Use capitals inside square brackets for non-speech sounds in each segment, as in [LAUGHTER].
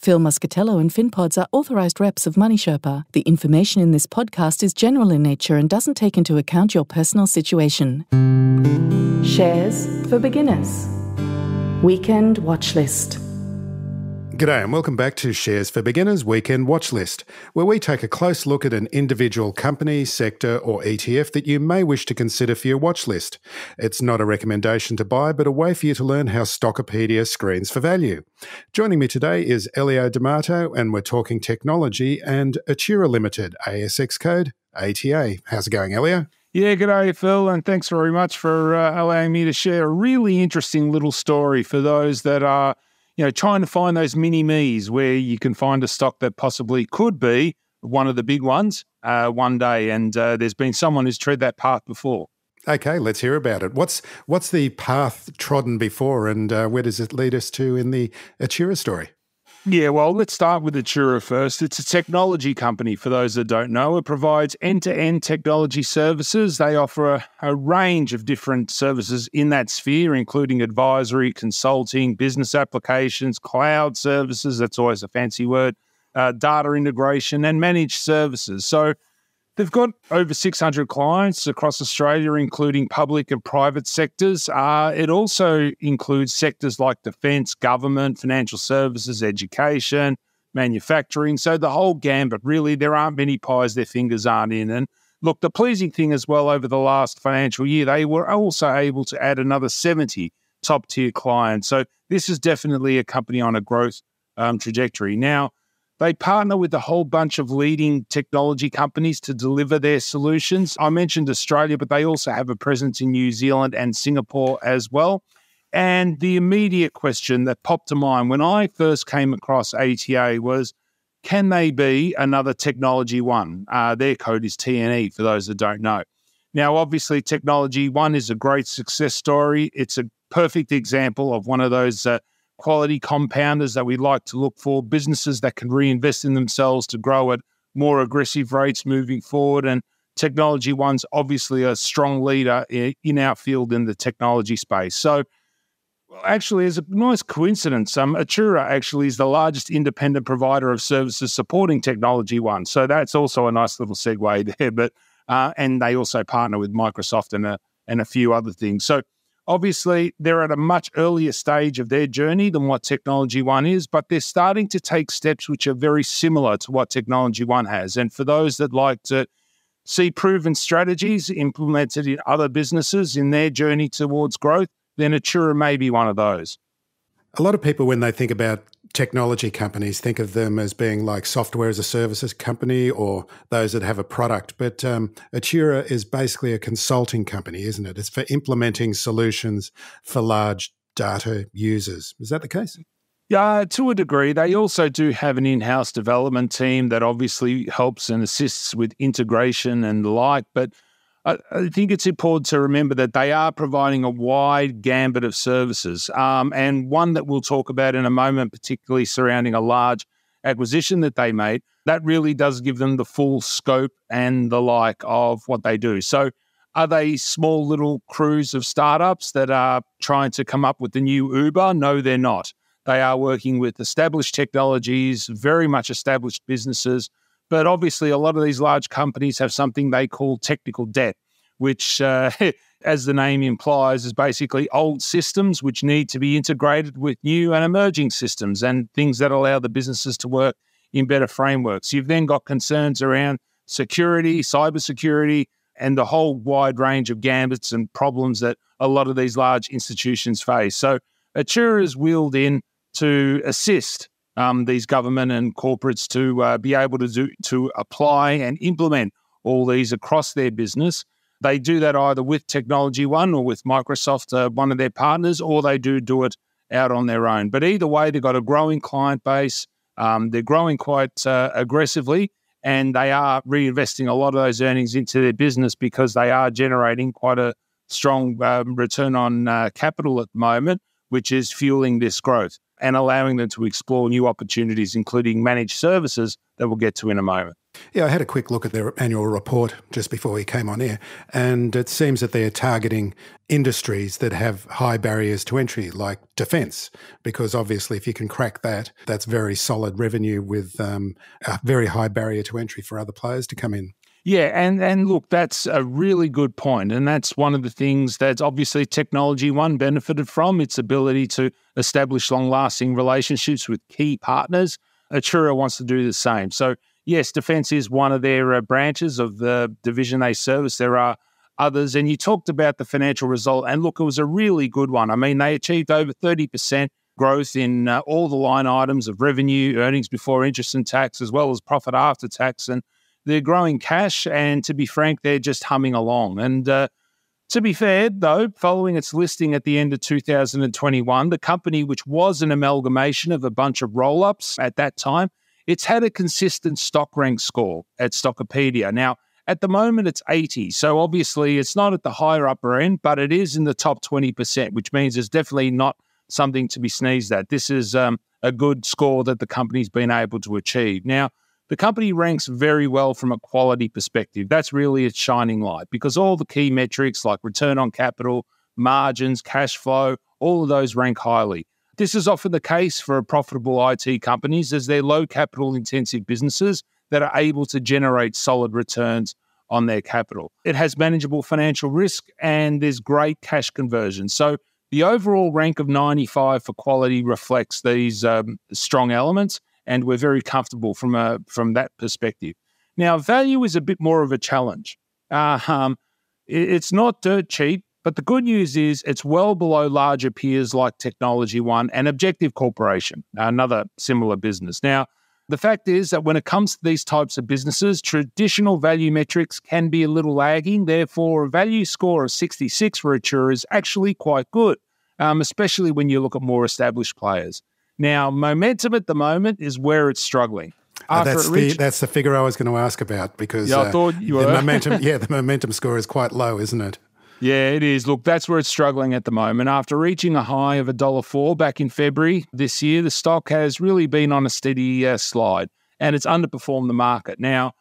Phil Muscatello and FinPods are authorized reps of Money Sherpa. The information in this podcast is general in nature and doesn't take into account your personal situation. Shares for beginners. Weekend watch list. G'day and welcome back to Shares for Beginners Weekend Watch List, where we take a close look at an individual company, sector, or ETF that you may wish to consider for your watch list. It's not a recommendation to buy, but a way for you to learn how Stockopedia screens for value. Joining me today is Elio D'Amato, and we're talking technology and Atturra Limited, ASX code ATA. How's it going, Elio? Yeah, good day, Phil, and thanks very much for uh, allowing me to share a really interesting little story for those that are you know, trying to find those mini me's where you can find a stock that possibly could be one of the big ones uh, one day. And uh, there's been someone who's tread that path before. Okay, let's hear about it. What's what's the path trodden before, and uh, where does it lead us to in the Atturra story? Yeah, well, let's start with Atturra first. It's a technology company, for those that don't know. It provides end to end technology services. They offer a, a, range of different services in that sphere, including advisory, consulting, business applications, cloud services that's always a fancy word, uh, data integration, and managed services. So, They've got over 600 clients across Australia, including public and private sectors. Uh, it also includes sectors like defence, government, financial services, education, manufacturing. So the whole gambit, really, there aren't many pies their fingers aren't in. And look, the pleasing thing as well over the last financial year, they were also able to add another 70 top tier clients. So this is definitely a company on a growth um, trajectory. Now, they partner with a whole bunch of leading technology companies to deliver their solutions. I mentioned Australia, but they also have a presence in New Zealand and Singapore as well. And the immediate question that popped to mind when I first came across ATA was can they be another technology one? Uh, their code is TNE for those that don't know. Now, obviously, technology one is a great success story. It's a perfect example of one of those uh, quality compounders that we like to look for, businesses that can reinvest in themselves to grow at more aggressive rates moving forward. And Technology One's obviously a strong leader in our field in the technology space. So, well, actually, as a nice coincidence, um, Atturra actually is the largest independent provider of services supporting Technology One. So that's also a nice little segue [LAUGHS] there. But uh, and they also partner with Microsoft and a and a few other things. So Obviously, they're at a much earlier stage of their journey than what Technology One is, but they're starting to take steps which are very similar to what Technology One has. And for those that like to see proven strategies implemented in other businesses in their journey towards growth, then Atturra may be one of those. A lot of people, when they think about technology companies think of them as being like software as a services company or those that have a product. But um, Atturra is basically a consulting company, isn't it? It's for implementing solutions for large data users. Is that the case? Yeah, to a degree. They also do have an in house development team that obviously helps and assists with integration and the like. But I, think it's important to remember that they are providing a wide gambit of services, um, and one that we'll talk about in a moment, particularly surrounding a large acquisition that they made. That really does give them the full scope and the like of what they do. So, are they small little crews of startups that are trying to come up with the new Uber? No, they're not. They are working with established technologies, very much established businesses but obviously, a lot of these large companies have something they call technical debt, which, uh, [LAUGHS] as the name implies, is basically old systems which need to be integrated with new and emerging systems and things that allow the businesses to work in better frameworks. You've then got concerns around security, cybersecurity, and the whole wide range of gambits and problems that a lot of these large institutions face. So, Atturra is wheeled in to assist um, these government and corporates to uh, be able to do to apply and implement all these across their business. They do that either with Technology One or with Microsoft, uh, one of their partners, or they do do it out on their own. But either way, they've got a growing client base. Um, they're growing quite uh, aggressively and they are reinvesting a lot of those earnings into their business because they are generating quite a strong um, return on uh, capital at the moment, which is fueling this growth and allowing them to explore new opportunities, including managed services that we'll get to in a moment. Yeah, I had a quick look at their annual report just before we came on air, and it seems that they're targeting industries that have high barriers to entry, like defence, because obviously, if you can crack that, that's very solid revenue with um, a very high barrier to entry for other players to come in. Yeah, and and look, that's a really good point, and that's one of the things that obviously technology one benefited from its ability to establish long-lasting relationships with key partners. Atturra wants to do the same. So yes, defence is one of their uh, branches of the division they service. There are others, and you talked about the financial result, and look, it was a really good one. I mean, they achieved over thirty percent growth in uh, all the line items of revenue, earnings before interest and tax, as well as profit after tax, and they're growing cash, and to be frank, they're just humming along. And uh, to be fair, though, following its listing at the end of 2021, the company, which was an amalgamation of a bunch of roll ups at that time, it's had a consistent stock rank score at Stockopedia. Now, at the moment, it's 80. So obviously, it's not at the higher upper end, but it is in the top 20%, which means it's definitely not something to be sneezed at. This is um, a good score that the company's been able to achieve. Now, the company ranks very well from a quality perspective. That's really its shining light because all the key metrics like return on capital, margins, cash flow, all of those rank highly. This is often the case for profitable IT companies as they're low capital intensive businesses that are able to generate solid returns on their capital. It has manageable financial risk and there's great cash conversion. So the overall rank of 95 for quality reflects these um, strong elements and we're very comfortable from a from that perspective. Now, value is a bit more of a challenge. Uh, um, it, it's not dirt cheap, but the good news is it's well below larger peers like Technology One and Objective Corporation, another similar business. Now, the fact is that when it comes to these types of businesses, traditional value metrics can be a little lagging. Therefore, a value score of 66 for Atturra is actually quite good, um, especially when you look at more established players. Now, momentum at the moment is where it's struggling. Uh, that's, reached, the, that's the figure I was going to ask about because yeah, I uh, thought you were. the momentum. [LAUGHS] yeah, the momentum score is quite low, isn't it? Yeah, it is. Look, that's where it's struggling at the moment. After reaching a high of $1.04 back in February this year, the stock has really been on a steady uh, slide and it's underperformed the market. Now,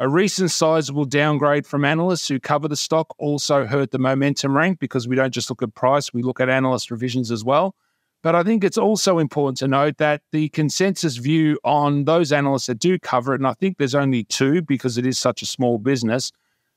a recent sizable downgrade from analysts who cover the stock also hurt the momentum rank because we don't just look at price, we look at analyst revisions as well. But I think it's also important to note that the consensus view on those analysts that do cover it, and I think there's only two because it is such a small business,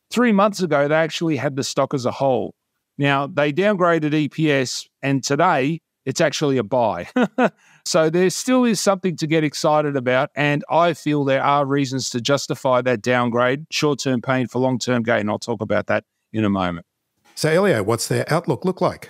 three months ago, they actually had the stock as a whole. Now, they downgraded EPS, and today it's actually a buy. [LAUGHS] so there still is something to get excited about. And I feel there are reasons to justify that downgrade, short term pain for long term gain. I'll talk about that in a moment. So, Elio, what's their outlook look like?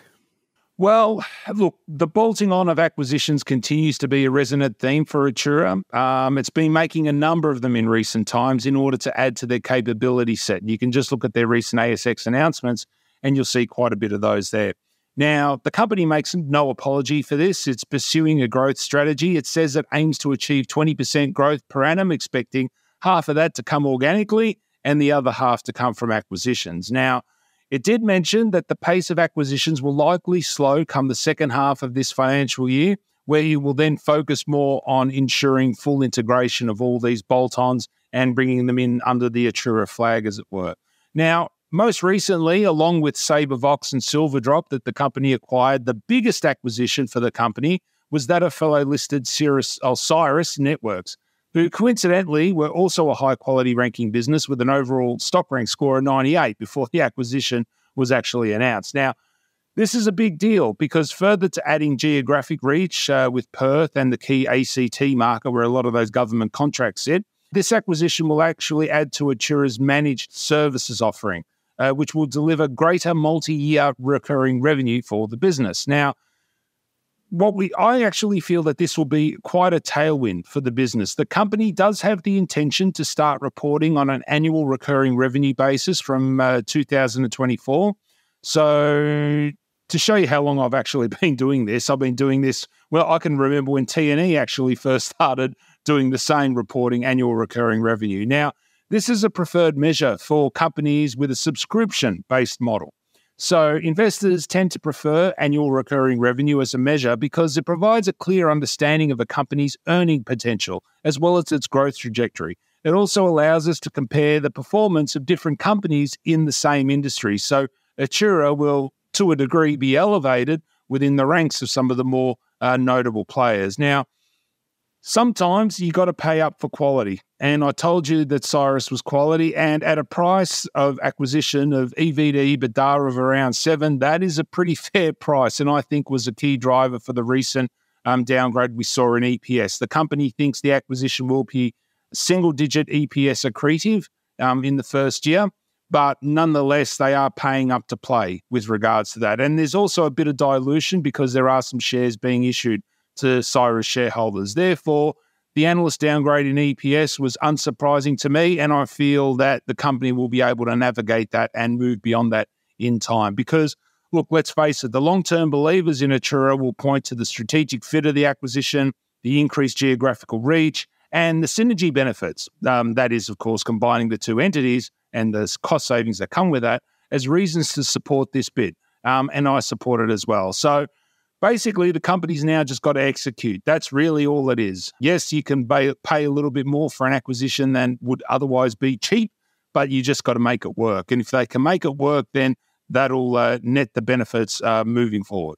Well, look, the bolting on of acquisitions continues to be a resonant theme for Atturra. Um, it's been making a number of them in recent times in order to add to their capability set. You can just look at their recent ASX announcements and you'll see quite a bit of those there. Now, the company makes no apology for this. It's pursuing a growth strategy. It says it aims to achieve 20% growth per annum, expecting half of that to come organically and the other half to come from acquisitions. Now, it did mention that the pace of acquisitions will likely slow come the second half of this financial year, where you will then focus more on ensuring full integration of all these bolt ons and bringing them in under the Atturra flag, as it were. Now, most recently, along with SaberVox and Silverdrop, that the company acquired, the biggest acquisition for the company was that of fellow listed Cirrus Osiris Networks who coincidentally were also a high quality ranking business with an overall stock rank score of 98 before the acquisition was actually announced. Now, this is a big deal because further to adding geographic reach uh, with Perth and the key ACT marker where a lot of those government contracts sit, this acquisition will actually add to Atturra's managed services offering, uh, which will deliver greater multi year recurring revenue for the business. Now, what we I actually feel that this will be quite a tailwind for the business. The company does have the intention to start reporting on an annual recurring revenue basis from uh, 2024. So to show you how long I've actually [LAUGHS] been doing this, I've been doing this. Well, I can remember when TNE actually first [LAUGHS] started doing the same reporting annual recurring revenue. Now, this is a preferred measure for companies with a subscription based model. So, investors tend to prefer annual recurring revenue as a measure because it provides a clear understanding of a company's earning potential as well as its growth trajectory. It also allows us to compare the performance of different companies in the same industry. So, Atturra will, to a degree, be elevated within the ranks of some of the more uh, notable players. Now, sometimes you got to pay up for quality. And I told you that Cirrus was quality. And at a price of acquisition of EV to EBITDA of around seven, that is a pretty [LAUGHS] fair price. And I think was a key driver for the recent um, downgrade we saw in EPS. The company thinks the acquisition will be single digit EPS accretive um, in the first year. But nonetheless, they are paying up to play with regards to that. And there's also a bit of dilution because there are some shares being issued to Cirrus shareholders. Therefore, the analyst downgrade in EPS was unsurprising to me, and I feel that the company will be able to navigate that and move beyond that in time. Because, look, let's face it, the long term believers in Atturra will point to the strategic fit of the acquisition, the increased geographical reach, and the synergy benefits. Um, that is, of course, combining the two entities and the cost savings that come with that as reasons to support this bid. Um, and I support it as well. So, basically the company's now just got to execute. That's really all it is. Yes, you can pay, pay a little bit more for an acquisition than would otherwise be cheap, but you just got to make it work. And if they can make it work, then that'll uh, net the benefits uh, moving forward.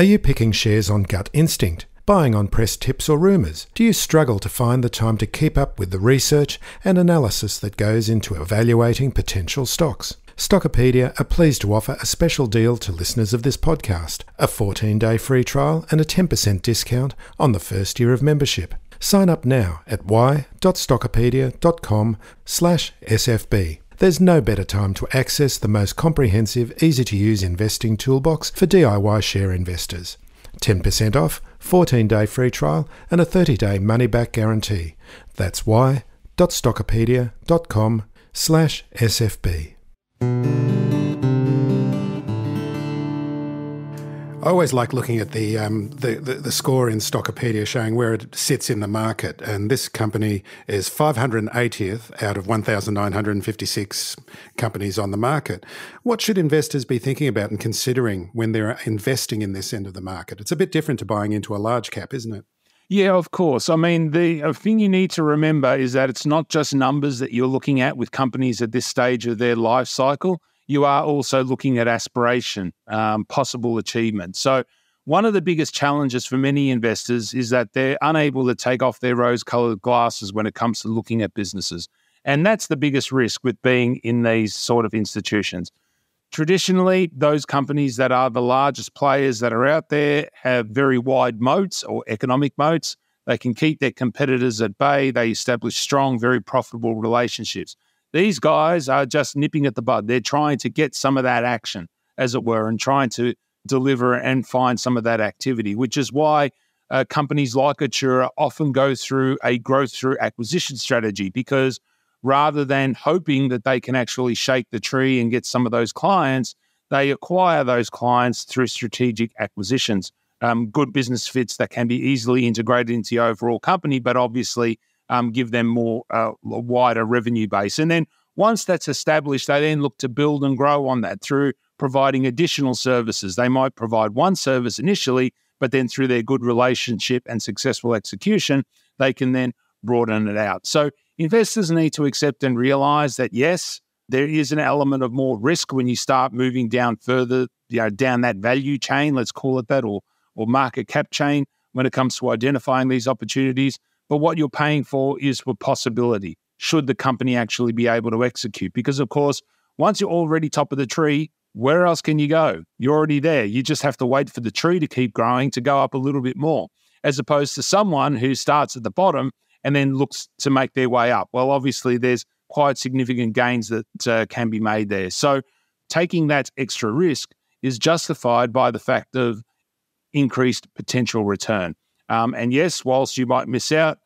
Are you picking shares on gut instinct? Buying on press tips or rumours? Do you struggle to find the time to keep up with the research and analysis that goes into evaluating potential stocks? Stockopedia are pleased to offer a special deal to listeners of this podcast a 14 day free trial and a 10% discount on the first year of membership. Sign up now at why.stockopedia.com slash SFB. There's no better time to access the most comprehensive, easy to use investing toolbox for DIY share investors. 10% off, 14 day free trial, and a 30 day money back guarantee. That's why.stockopedia.com slash SFB. I always like looking at the, um, the, the, the score in Stockopedia showing where it sits in the market, and this company is 580th out of 1,956 companies on the market. What should investors be thinking about and considering when they're investing in this end of the market? It's a bit different to buying into a large cap, isn't it? Yeah, of course. I mean, the thing you need to remember is that it's not just numbers that you're looking at with companies at this stage of their life cycle you are also looking at aspiration, um, possible achievement. So, one of the biggest challenges for many investors is that they're unable to take off their rose colored glasses when it comes to looking at businesses. And that's the biggest risk with being in these sort of institutions. Traditionally, those companies that are the largest players that are out there have very wide moats or economic moats. They can keep their competitors at bay. They establish strong, very profitable relationships. These guys are just nipping at the bud. They're trying to get some of that action, as it were, and trying to deliver and find some of that activity, which is why uh, companies like Atturra often go through a growth through acquisition strategy because rather than hoping that they can actually shake the tree and get some of those clients, they acquire those clients through strategic acquisitions. Um, good business fits that can be easily integrated into the overall company, but obviously um, give them more uh, wider revenue base. And then once that's established, they then look to build and grow on that through providing additional services. They might provide one service initially, but then through their good relationship and successful execution, they can then broaden it out. So investors need to accept and realize that yes, there is an element of more risk when you start moving down further, you know, down that value chain, let's call it that, or or market cap chain when it comes to identifying these opportunities. But what you're paying for is for possibility. should the company actually be able to execute. Because, of course, once you're already top of the tree, where else can you go? You're already there. You just have to wait for the tree to keep growing to go up a little bit more, as opposed to someone who starts at the bottom and then looks to make their way up. Well, obviously, there's quite significant gains that uh, can be made there. So, taking that extra risk is justified by the fact of increased potential return. Um, and yes, whilst you might miss out,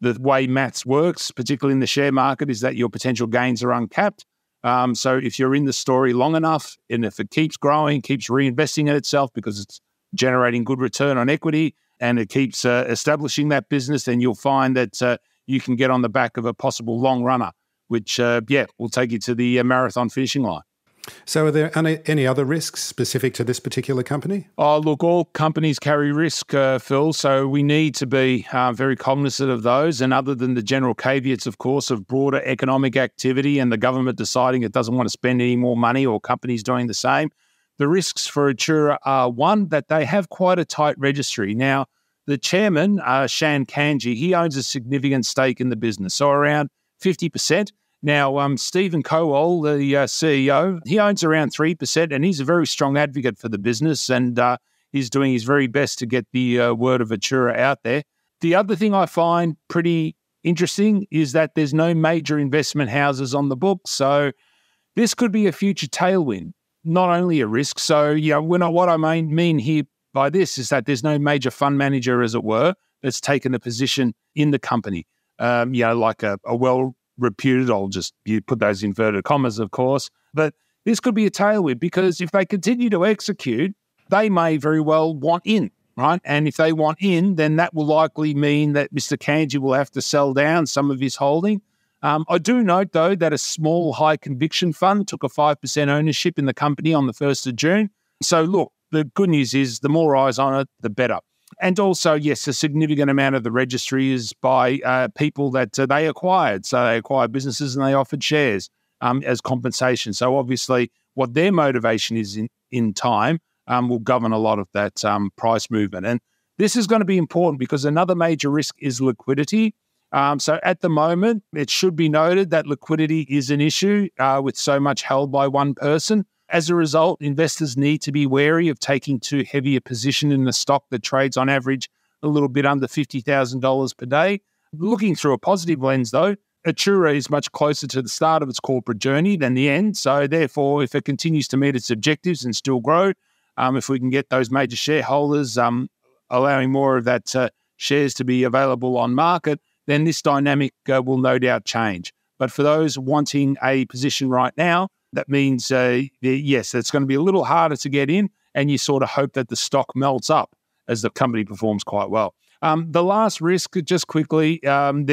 the way maths works, particularly in the share market, is that your potential gains are uncapped. Um, so if you're in the story long enough, and if it keeps growing, keeps reinvesting in itself because it's generating good return on equity, and it keeps uh, establishing that business, then you'll find that uh, you can get on the back of a possible long runner, which uh, yeah will take you to the uh, marathon finishing line. So, are there any, other risks specific to this particular company? Oh, look, all companies carry risk, uh, Phil. So, we need to be uh, very cognizant of those. And other than the general caveats, of course, of broader economic activity and the government deciding it doesn't want to spend any more money or companies doing the same, the risks for Atturra are one, that they have quite a tight registry. Now, the chairman, uh, Shan Kanji, he owns a significant stake in the business, so around 50%. Now, um, Stephen Kowal, the uh, CEO, he owns around 3%, and he's a very strong advocate for the business, and uh, he's doing his very best to get the uh, word of Atturra out there. The other thing I find pretty interesting is that there's no major investment houses on the books, so this could be a future tailwind, not only a risk. So, you know, what I mean, mean here by this is that there's no major fund manager, as it were, that's taken a position in the company. Um, you know, like a, a well reputed. I'll just you put those inverted commas, of course. But this could be a tailwind because if they continue to execute, they may very well want in, right? And if they want in, then that will likely mean that Mr. Kanji will have to sell down some of his holding. Um, I do note, though, that a small high conviction fund took a 5% ownership in the company on the 1st of June. So, look, the good news is the more eyes on it, the better. And also, yes, a significant amount of the registry is by uh, people that uh, they acquired. So they acquired businesses and they offered shares um, as compensation. So obviously, what their motivation is in, in time um, will govern a lot of that um, price movement. And this is going to be important because another major risk is liquidity. Um, so at the moment, it should be noted that liquidity is an issue uh, with so much held by one person. As a result, investors need to be wary of taking too heavy a position in a stock that trades on average a little bit under $50,000 per day. Looking through a positive lens, though, Atturra is much closer to the start of its corporate journey than the end. So, therefore, if it continues to meet its objectives and still grow, um, if we can get those major shareholders um, allowing more of that uh, shares to be available on market, then this dynamic uh, will no doubt change. But for those wanting a position right now, that means, uh, yes, it's going to be a little harder to get in, and you sort of hope that the stock melts up as the company performs quite well. Um, the last risk, just quickly, um,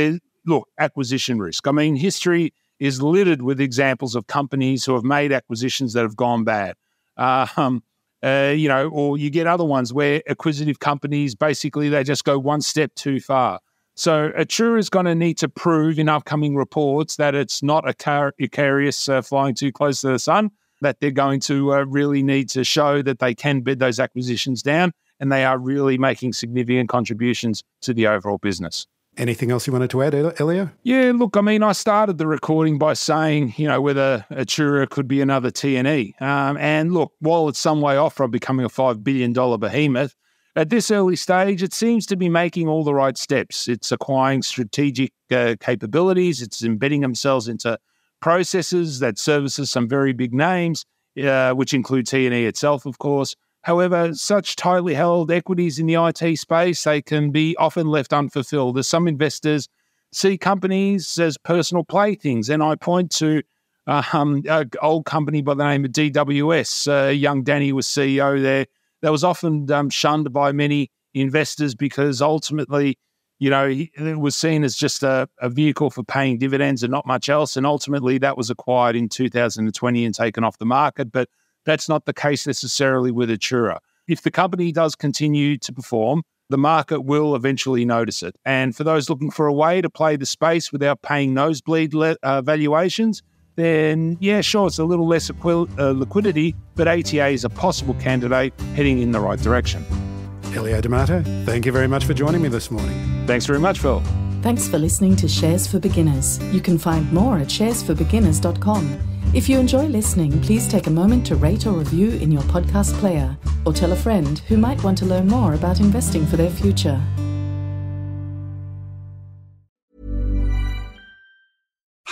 look, acquisition risk. I mean, history is littered with examples of companies who have made acquisitions that have gone bad. Uh, um, uh, you know, or you get other ones where acquisitive companies basically they just go one step too far. So Atturra is going to need to prove in upcoming reports that it's not a car- Icarus uh, flying too close to the sun, that they're going to uh, really need to show that they can bid those acquisitions down and they are really making significant contributions to the overall business. Anything else you wanted to add, Elio? Yeah, look, I mean, I started the recording by saying, you know, whether Atturra could be another TNE. Um, and look, while it's some way off from becoming a $5 billion behemoth, at this early stage, it seems to be making all the right steps. It's acquiring strategic uh, capabilities, it's embedding themselves into processes that services some very big names, uh, which include TNE itself, of course. However, such tightly held equities in the IT space, they can be often left unfulfilled as some investors see companies as personal playthings. And I point to uh, um, an old company by the name of DWS. Uh, young Danny was CEO there that was often um, shunned by many investors because ultimately, you know, it was seen as just a, a, vehicle for paying dividends and not much else. And ultimately, that was acquired in 2020 and taken off the market. But that's not the case necessarily with Atturra. If the company does continue to perform, the market will eventually notice it. And for those looking for a way to play the space without paying nosebleed le- uh, valuations, then yeah, sure, it's a little less equi- uh, liquidity, but ATA is a possible candidate heading in the right direction. Elio D'Amato, thank you very much for joining me this morning. Thanks very much, Phil. Thanks for listening to Shares for Beginners. You can find more at sharesforbeginners.com. If you enjoy listening, please take a moment to rate or review in your podcast player or tell a friend who might want to learn more about investing for their future.